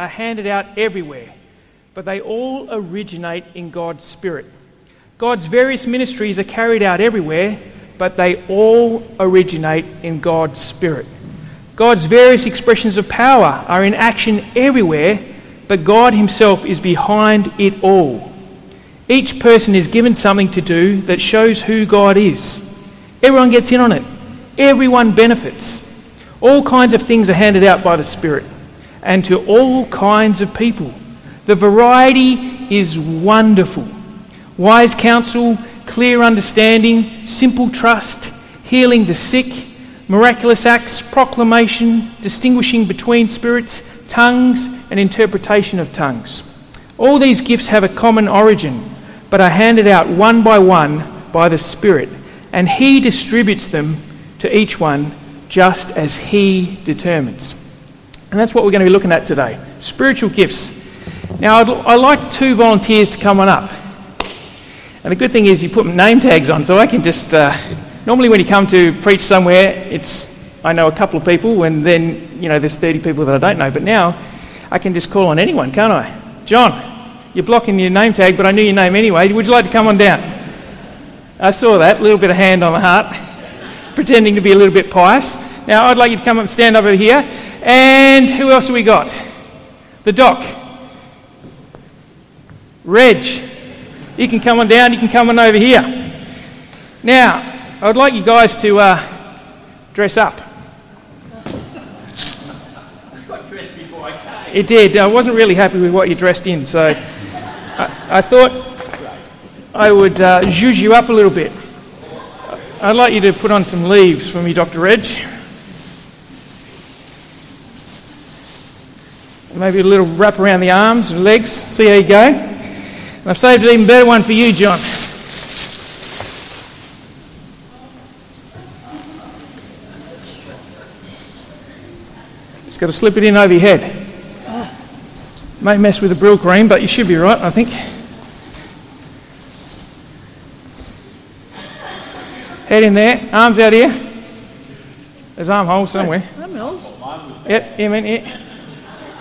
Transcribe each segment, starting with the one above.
are handed out everywhere, but they all originate in God's Spirit. God's various ministries are carried out everywhere, but they all originate in God's Spirit. God's various expressions of power are in action everywhere, but God Himself is behind it all. Each person is given something to do that shows who God is. Everyone gets in on it, everyone benefits. All kinds of things are handed out by the Spirit, and to all kinds of people. The variety is wonderful. Wise counsel, clear understanding, simple trust, healing the sick, miraculous acts, proclamation, distinguishing between spirits, tongues, and interpretation of tongues. All these gifts have a common origin, but are handed out one by one by the Spirit, and He distributes them to each one just as He determines. And that's what we're going to be looking at today spiritual gifts. Now, I'd, I'd like two volunteers to come on up. And the good thing is, you put name tags on, so I can just. Uh, normally, when you come to preach somewhere, it's I know a couple of people, and then you know there's 30 people that I don't know. But now, I can just call on anyone, can't I? John, you're blocking your name tag, but I knew your name anyway. Would you like to come on down? I saw that, a little bit of hand on the heart, pretending to be a little bit pious. Now, I'd like you to come up and stand over here. And who else have we got? The doc. Reg. You can come on down, you can come on over here. Now, I would like you guys to uh, dress up. It did. I wasn't really happy with what you dressed in, so I, I thought I would uh, zhuzh you up a little bit. I'd like you to put on some leaves for me, Dr. Reg. Maybe a little wrap around the arms and legs. See how you go. And I've saved an even better one for you, John. Just got to slip it in over your head. May mess with the Brylcreem, but you should be right, I think. Head in there, arms out here. There's armholes somewhere. Yep, yeah, man, yeah.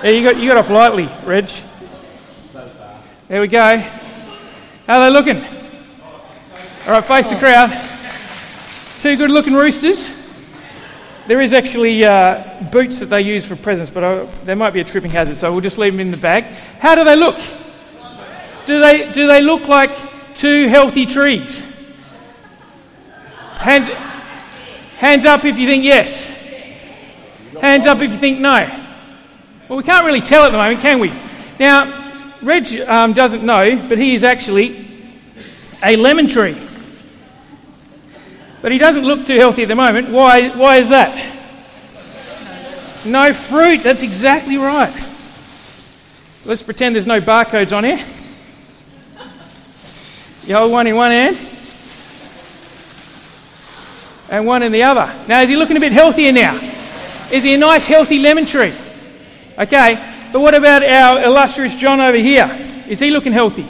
Yeah, you got, you got off lightly, Reg. There we go. How are they looking? All right, face the crowd. Two good looking roosters. There is actually uh, boots that they use for presents, but I, there might be a tripping hazard, so we'll just leave them in the bag. How do they look? Do they, do they look like two healthy trees? Hands, hands up if you think yes. Hands up if you think no. Well, we can't really tell at the moment, can we? Now, Reg um, doesn't know, but he is actually a lemon tree. But he doesn't look too healthy at the moment. Why, why is that? No fruit. That's exactly right. Let's pretend there's no barcodes on here. You hold one in one hand and one in the other. Now, is he looking a bit healthier now? Is he a nice, healthy lemon tree? Okay, but what about our illustrious John over here? Is he looking healthy?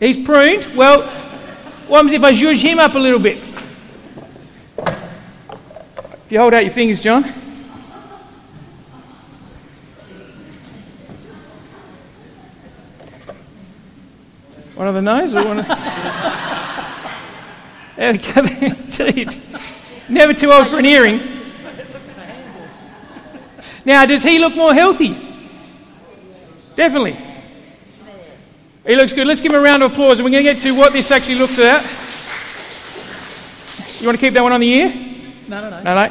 He's pruned. Well, what happens if I zhuzh him up a little bit? If you hold out your fingers, John. One of the nose or one of go. Never too old for an earring. Now, does he look more healthy? Definitely. He looks good. Let's give him a round of applause. And we're going to get to what this actually looks at. You want to keep that one on the ear? No, no, no. No, no.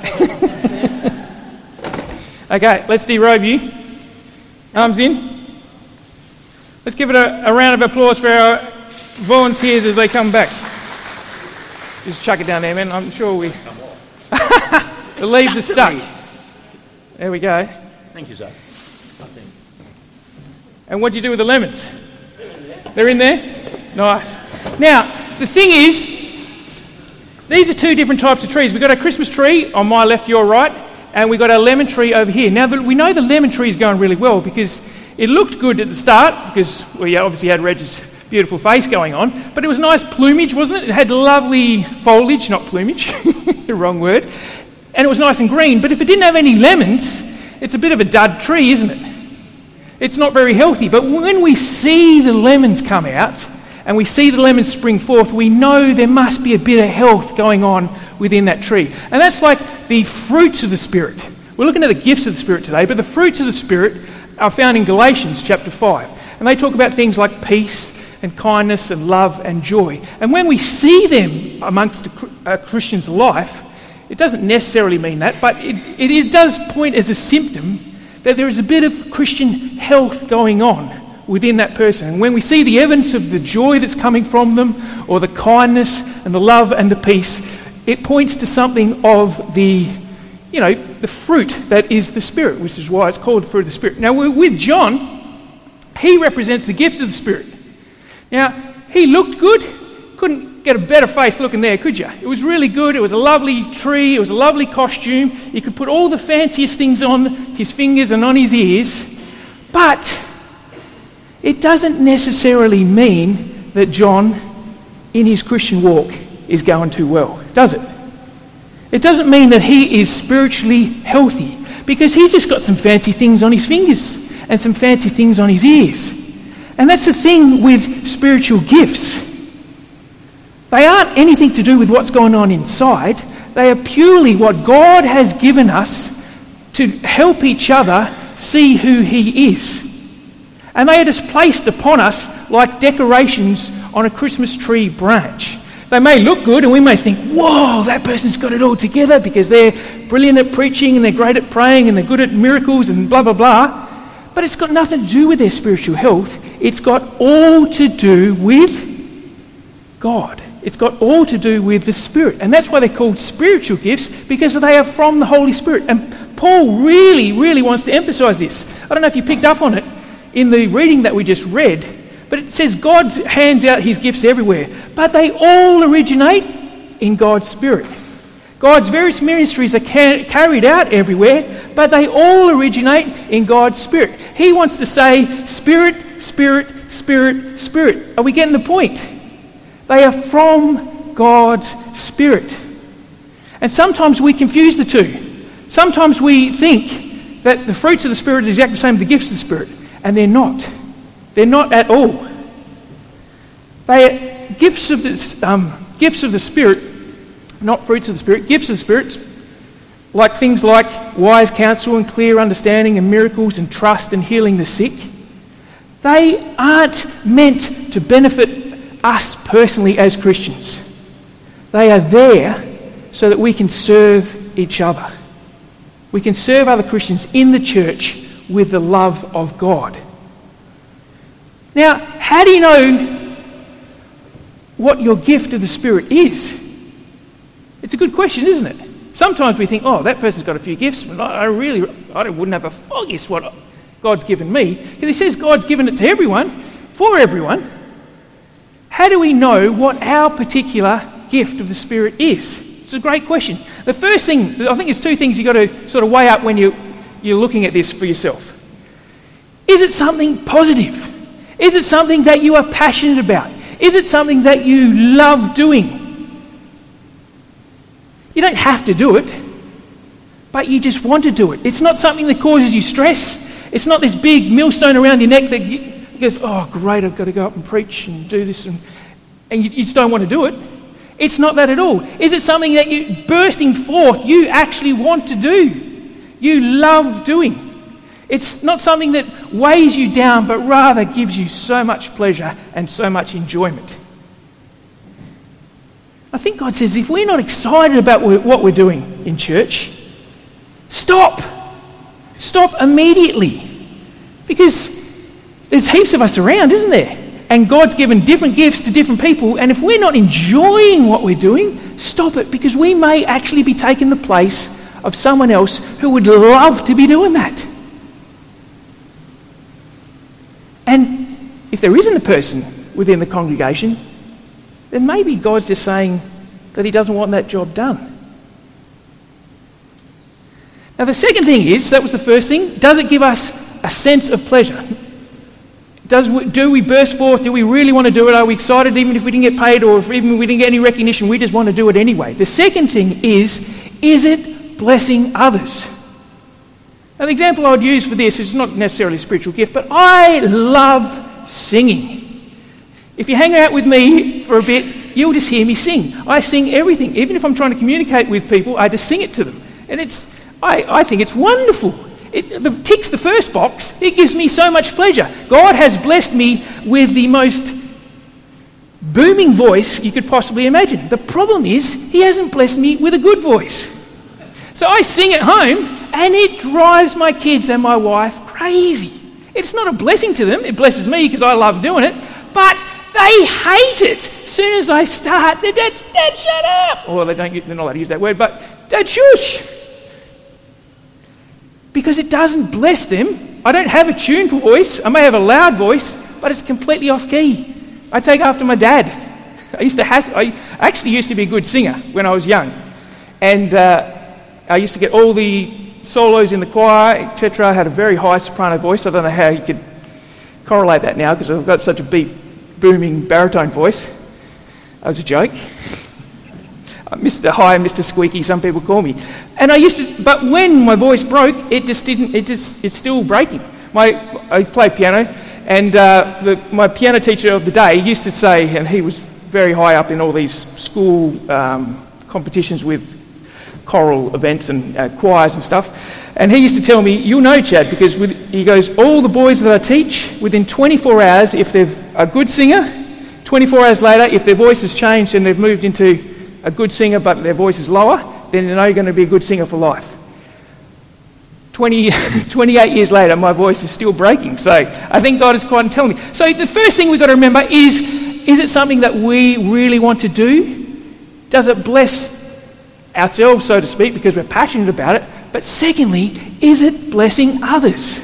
okay, let's derobe you. Arms in. Let's give it a, a round of applause for our volunteers as they come back. Just chuck it down there, man. I'm sure we. the leaves are stuck. There we go. Thank you, sir. And what do you do with the lemons? They're in there? Nice. Now, the thing is, these are two different types of trees. We've got a Christmas tree on my left, your right, and we've got a lemon tree over here. Now, we know the lemon tree is going really well because it looked good at the start because we obviously had Reg's beautiful face going on, but it was nice plumage, wasn't it? It had lovely foliage, not plumage, the wrong word, and it was nice and green. But if it didn't have any lemons, it's a bit of a dud tree, isn't it? It's not very healthy. But when we see the lemons come out and we see the lemons spring forth, we know there must be a bit of health going on within that tree. And that's like the fruits of the Spirit. We're looking at the gifts of the Spirit today, but the fruits of the Spirit are found in Galatians chapter 5. And they talk about things like peace and kindness and love and joy. And when we see them amongst a, Christian's life, it doesn't necessarily mean that, but it, it does point as a symptom that there is a bit of Christian health going on within that person. And when we see the evidence of the joy that's coming from them, or the kindness and the love and the peace, it points to something of the, you know, the fruit that is the Spirit, which is why it's called fruit of the Spirit. Now, with John, he represents the gift of the Spirit. Now, he looked good. Couldn't get a better face looking there, could you? It was really good. It was a lovely tree. It was a lovely costume. You could put all the fanciest things on his fingers and on his ears. But it doesn't necessarily mean that John, in his Christian walk, is going too well, does it? It doesn't mean that he is spiritually healthy because he's just got some fancy things on his fingers and some fancy things on his ears. And that's the thing with spiritual gifts. They aren't anything to do with what's going on inside, they are purely what God has given us to help each other see who He is. And they are just placed upon us like decorations on a Christmas tree branch. They may look good, and we may think, whoa, that person's got it all together because they're brilliant at preaching and they're great at praying and they're good at miracles and blah, blah, blah. But it's got nothing to do with their spiritual health. It's got all to do with God. It's got all to do with the Spirit. And that's why they're called spiritual gifts, because they are from the Holy Spirit. And Paul really, really wants to emphasize this. I don't know if you picked up on it in the reading that we just read, but it says God hands out his gifts everywhere, but they all originate in God's Spirit. God's various ministries are carried out everywhere, but they all originate in God's Spirit. He wants to say, Spirit, Spirit, Spirit, Spirit. Are we getting the point? They are from God's Spirit. And sometimes we confuse the two. Sometimes we think that the fruits of the Spirit are exactly the same as the gifts of the Spirit, and they're not. They're not at all. They are gifts of the, um, gifts of the Spirit not fruits of the Spirit, gifts of the Spirit, like things like wise counsel and clear understanding and miracles and trust and healing the sick, they aren't meant to benefit us personally as Christians. They are there so that we can serve each other. We can serve other Christians in the church with the love of God. Now, how do you know what your gift of the Spirit is? It's a good question, isn't it? Sometimes we think, oh, that person's got a few gifts, but I really I wouldn't have a foggiest what God's given me. Because he says God's given it to everyone, for everyone. How do we know what our particular gift of the Spirit is? It's a great question. The first thing, I think there's two things you've got to sort of weigh up when you, you're looking at this for yourself. Is it something positive? Is it something that you are passionate about? Is it something that you love doing? You don't have to do it, but you just want to do it. It's not something that causes you stress. It's not this big millstone around your neck that goes, oh, great, I've got to go up and preach and do this, and, and you, you just don't want to do it. It's not that at all. Is it something that you, bursting forth, you actually want to do? You love doing. It's not something that weighs you down, but rather gives you so much pleasure and so much enjoyment. I think God says if we're not excited about what we're doing in church, stop. Stop immediately. Because there's heaps of us around, isn't there? And God's given different gifts to different people. And if we're not enjoying what we're doing, stop it because we may actually be taking the place of someone else who would love to be doing that. And if there isn't a person within the congregation then maybe God's just saying that He doesn't want that job done. Now, the second thing is that was the first thing. Does it give us a sense of pleasure? Does we, do we burst forth? Do we really want to do it? Are we excited even if we didn't get paid or if even if we didn't get any recognition? We just want to do it anyway. The second thing is is it blessing others? Now, the example I would use for this is not necessarily a spiritual gift, but I love singing. If you hang out with me for a bit, you'll just hear me sing. I sing everything. Even if I'm trying to communicate with people, I just sing it to them. And it's, I, I think it's wonderful. It ticks the first box. It gives me so much pleasure. God has blessed me with the most booming voice you could possibly imagine. The problem is, He hasn't blessed me with a good voice. So I sing at home, and it drives my kids and my wife crazy. It's not a blessing to them, it blesses me because I love doing it, but they hate it. As soon as I start, they're dad, dad, shut up. Or they don't, they're not allowed to use that word, but dad, shush. Because it doesn't bless them. I don't have a tuneful voice. I may have a loud voice, but it's completely off key. I take after my dad. I used to has, I actually used to be a good singer when I was young, and uh, I used to get all the solos in the choir, etc. I had a very high soprano voice. I don't know how you could correlate that now because I've got such a beat booming baritone voice. That was a joke. Mr. High and Mr. Squeaky, some people call me. And I used to, but when my voice broke, it just didn't, it just, it's still breaking. My, I play piano, and uh, the, my piano teacher of the day used to say, and he was very high up in all these school um, competitions with choral events and uh, choirs and stuff. And he used to tell me, You'll know, Chad, because with, he goes, All the boys that I teach, within 24 hours, if they're a good singer, 24 hours later, if their voice has changed and they've moved into a good singer but their voice is lower, then they know you're going to be a good singer for life. 20, 28 years later, my voice is still breaking. So I think God is quite telling me. So the first thing we've got to remember is is it something that we really want to do? Does it bless ourselves, so to speak, because we're passionate about it? But secondly, is it blessing others?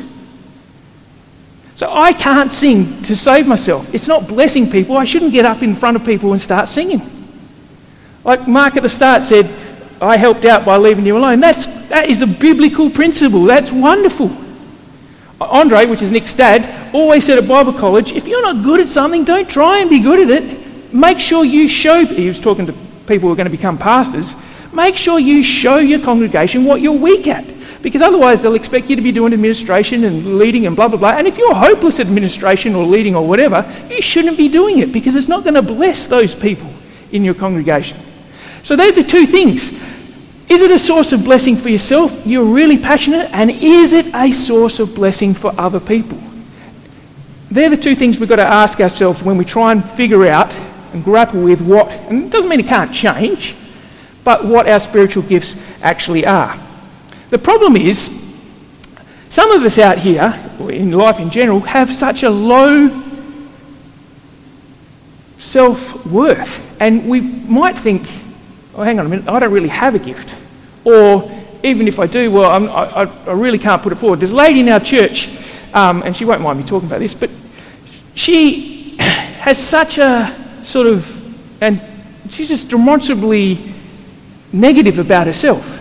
So I can't sing to save myself. It's not blessing people. I shouldn't get up in front of people and start singing. Like Mark at the start said, I helped out by leaving you alone. That's, that is a biblical principle. That's wonderful. Uh, Andre, which is Nick's dad, always said at Bible college if you're not good at something, don't try and be good at it. Make sure you show, he was talking to people who are going to become pastors, Make sure you show your congregation what you're weak at. Because otherwise, they'll expect you to be doing administration and leading and blah, blah, blah. And if you're hopeless at administration or leading or whatever, you shouldn't be doing it because it's not going to bless those people in your congregation. So, they're the two things. Is it a source of blessing for yourself? You're really passionate. And is it a source of blessing for other people? They're the two things we've got to ask ourselves when we try and figure out and grapple with what, and it doesn't mean it can't change, but what our spiritual gifts actually are. The problem is, some of us out here, in life in general, have such a low self worth. And we might think, oh, hang on a minute, I don't really have a gift. Or even if I do, well, I, I really can't put it forward. There's a lady in our church, um, and she won't mind me talking about this, but she has such a sort of, and she's just demonstrably negative about herself.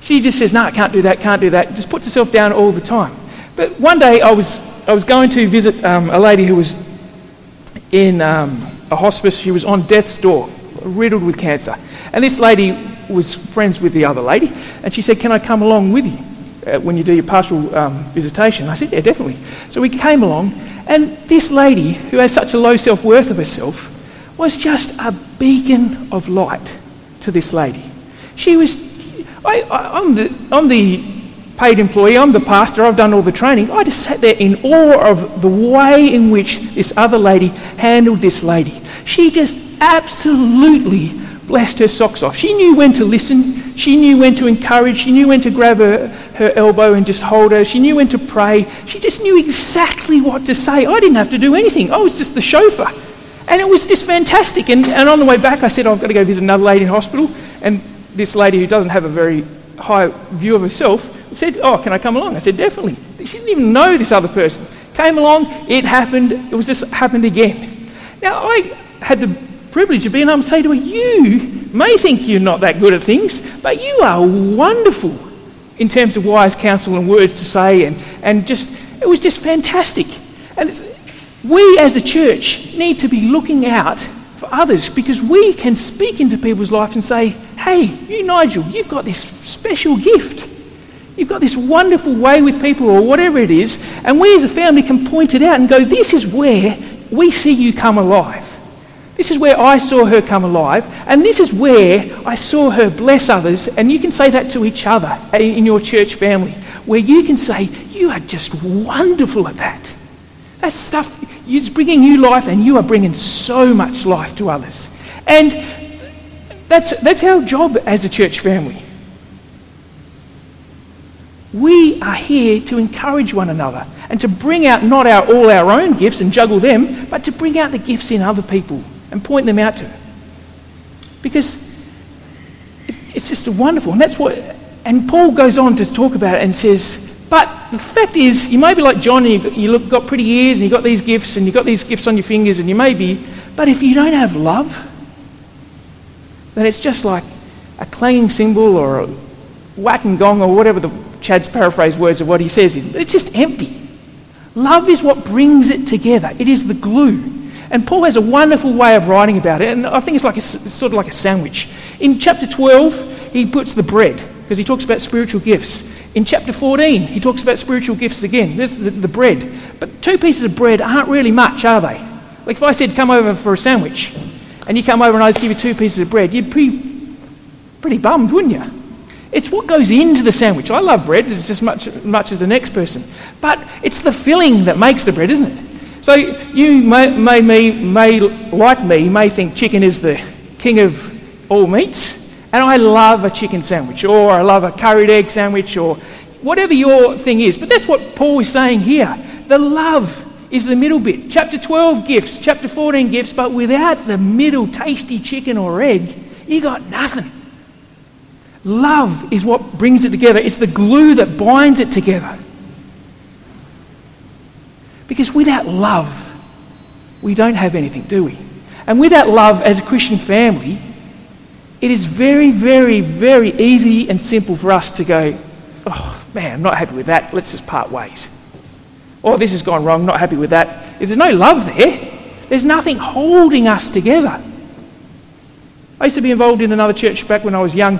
She just says, No, I can't do that, can't do that. Just puts herself down all the time. But one day I was, I was going to visit um, a lady who was in um, a hospice. She was on death's door, riddled with cancer. And this lady was friends with the other lady. And she said, Can I come along with you? Uh, when you do your pastoral um, visitation. I said, Yeah, definitely. So we came along, and this lady, who has such a low self worth of herself, was just a beacon of light to this lady. She was, I, I'm, the, I'm the paid employee, I'm the pastor, I've done all the training. I just sat there in awe of the way in which this other lady handled this lady. She just absolutely blessed her socks off. She knew when to listen, she knew when to encourage, she knew when to grab her, her elbow and just hold her, she knew when to pray. She just knew exactly what to say. I didn't have to do anything, I was just the chauffeur. And it was just fantastic. And, and on the way back, I said, I've got to go visit another lady in hospital. And this lady who doesn't have a very high view of herself said, Oh, can I come along? I said, Definitely. She didn't even know this other person. Came along, it happened, it was just happened again. Now, I had the privilege of being able to say to her, You may think you're not that good at things, but you are wonderful in terms of wise counsel and words to say, and, and just, it was just fantastic. And we as a church need to be looking out for others because we can speak into people's life and say, hey, you, Nigel, you've got this special gift. You've got this wonderful way with people, or whatever it is, and we as a family can point it out and go, This is where we see you come alive. This is where I saw her come alive, and this is where I saw her bless others. And you can say that to each other in your church family, where you can say, You are just wonderful at that. That stuff is bringing you life, and you are bringing so much life to others. And that's, that's our job as a church family. We are here to encourage one another and to bring out not our, all our own gifts and juggle them, but to bring out the gifts in other people and point them out to. Because it's just wonderful. And that's what, and Paul goes on to talk about it and says, but the fact is, you may be like John and you've got pretty ears and you've got these gifts and you've got these gifts on your fingers and you may be, but if you don't have love, then it's just like a clanging cymbal or a whacking gong or whatever the Chad's paraphrase words of what he says is. It's just empty. Love is what brings it together. It is the glue. And Paul has a wonderful way of writing about it, and I think it's like a, sort of like a sandwich. In chapter 12, he puts the bread because he talks about spiritual gifts. In chapter 14, he talks about spiritual gifts again. There's the, the bread. But two pieces of bread aren't really much, are they? Like if I said, come over for a sandwich, and you come over and I just give you two pieces of bread, you'd be pretty bummed, wouldn't you? It's what goes into the sandwich. I love bread it's just much, as much as the next person. But it's the filling that makes the bread, isn't it? So you may, may, may, like me, may think chicken is the king of all meats. And I love a chicken sandwich, or I love a curried egg sandwich, or whatever your thing is. But that's what Paul is saying here. The love is the middle bit. Chapter 12 gifts, chapter 14 gifts, but without the middle tasty chicken or egg, you got nothing. Love is what brings it together, it's the glue that binds it together. Because without love, we don't have anything, do we? And without love, as a Christian family, it is very, very, very easy and simple for us to go, oh man, I'm not happy with that, let's just part ways. Or this has gone wrong, not happy with that. If there's no love there, there's nothing holding us together. I used to be involved in another church back when I was young,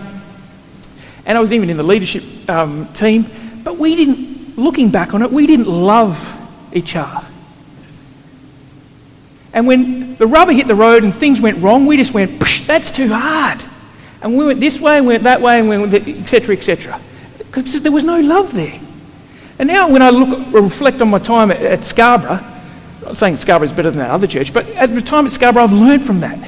and I was even in the leadership um, team, but we didn't, looking back on it, we didn't love each other. And when the rubber hit the road and things went wrong, we just went, that's too hard. And we went this way, and went that way, and went etc., etc. Because there was no love there. And now, when I look, reflect on my time at, at Scarborough, I'm not saying Scarborough is better than that other church, but at the time at Scarborough, I've learned from that.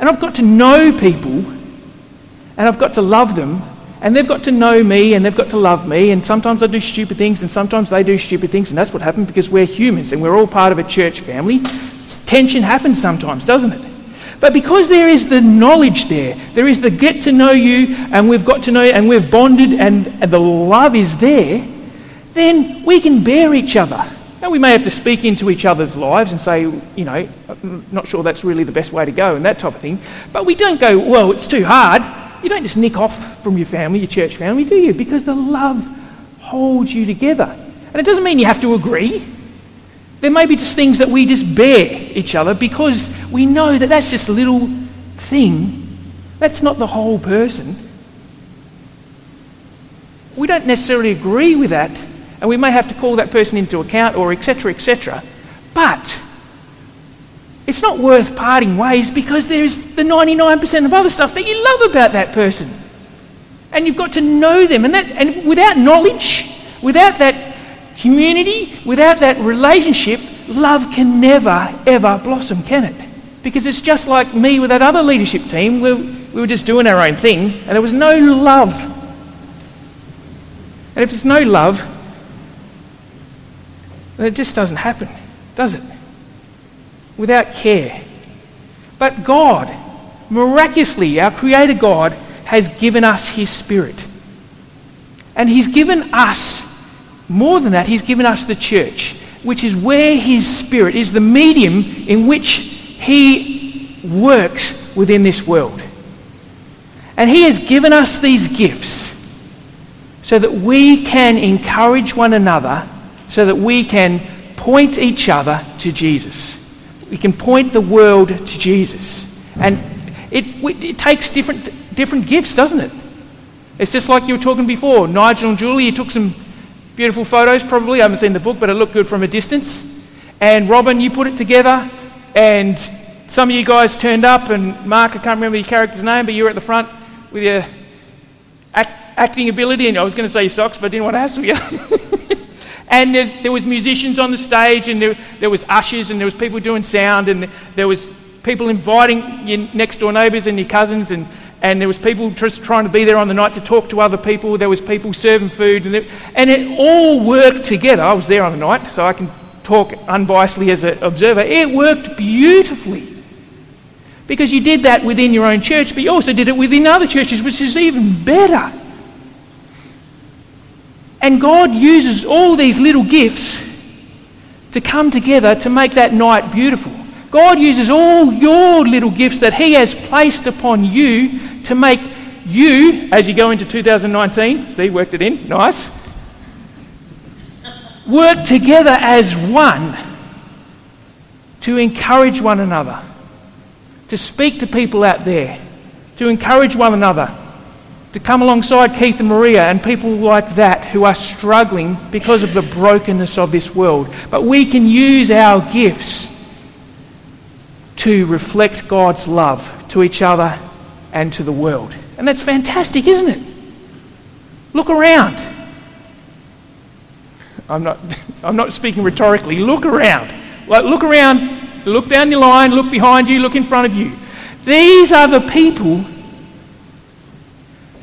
And I've got to know people, and I've got to love them, and they've got to know me and they've got to love me. And sometimes I do stupid things and sometimes they do stupid things. And that's what happens because we're humans and we're all part of a church family. Tension happens sometimes, doesn't it? But because there is the knowledge there, there is the get to know you and we've got to know and we've bonded and, and the love is there, then we can bear each other. Now, we may have to speak into each other's lives and say, you know, I'm not sure that's really the best way to go and that type of thing. But we don't go, well, it's too hard. You don't just nick off from your family, your church family, do you? Because the love holds you together. And it doesn't mean you have to agree. There may be just things that we just bear each other because we know that that's just a little thing. That's not the whole person. We don't necessarily agree with that, and we may have to call that person into account or etc. etc. But it's not worth parting ways because there's the 99% of other stuff that you love about that person. And you've got to know them. And, that, and without knowledge, without that community, without that relationship, love can never, ever blossom, can it? Because it's just like me with that other leadership team. We, we were just doing our own thing, and there was no love. And if there's no love, then it just doesn't happen, does it? Without care. But God, miraculously, our Creator God, has given us His Spirit. And He's given us, more than that, He's given us the church, which is where His Spirit is the medium in which He works within this world. And He has given us these gifts so that we can encourage one another, so that we can point each other to Jesus we can point the world to Jesus. And it, it takes different, different gifts, doesn't it? It's just like you were talking before. Nigel and Julie, you took some beautiful photos, probably. I haven't seen the book, but it looked good from a distance. And Robin, you put it together, and some of you guys turned up, and Mark, I can't remember your character's name, but you were at the front with your act, acting ability, and I was going to say your socks, but I didn't want to hassle you. and there was musicians on the stage, and there, there was ushers, and there was people doing sound, and there was people inviting your next door neighbours and your cousins, and, and there was people just trying to be there on the night to talk to other people. There was people serving food, and, there, and it all worked together. I was there on the night, so I can talk unbiasedly as an observer. It worked beautifully. Because you did that within your own church, but you also did it within other churches, which is even better. And God uses all these little gifts to come together to make that night beautiful. God uses all your little gifts that He has placed upon you to make you, as you go into 2019, see, worked it in, nice, work together as one to encourage one another, to speak to people out there, to encourage one another, to come alongside Keith and Maria and people like that who are struggling because of the brokenness of this world. But we can use our gifts to reflect God's love to each other and to the world. And that's fantastic, isn't it? Look around. I'm not, I'm not speaking rhetorically. Look around. Like, look around, look down your line, look behind you, look in front of you. These are the people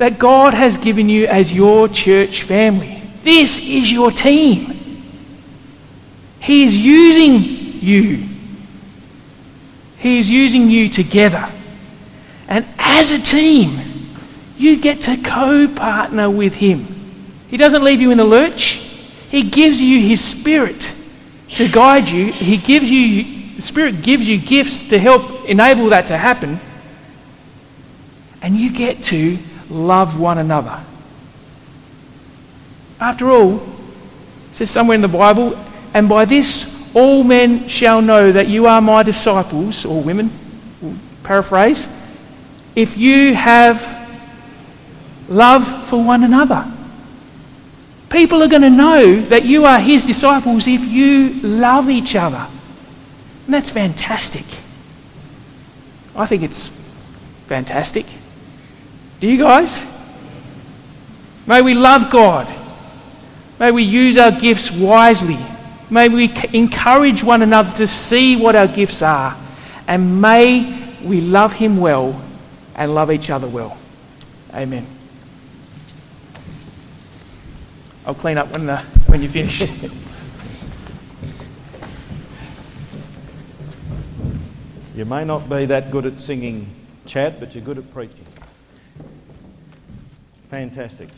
that God has given you as your church family. This is your team. He is using you. He is using you together. And as a team, you get to co partner with Him. He doesn't leave you in the lurch. He gives you His Spirit to guide you. He gives you, the Spirit gives you gifts to help enable that to happen. And you get to love one another. After all, it says somewhere in the Bible, and by this all men shall know that you are my disciples, or women, paraphrase, if you have love for one another. People are going to know that you are his disciples if you love each other. And that's fantastic. I think it's fantastic. Do you guys? May we love God. May we use our gifts wisely. May we encourage one another to see what our gifts are. And may we love Him well and love each other well. Amen. I'll clean up when, uh, when you finish. you may not be that good at singing, Chad, but you're good at preaching. Fantastic.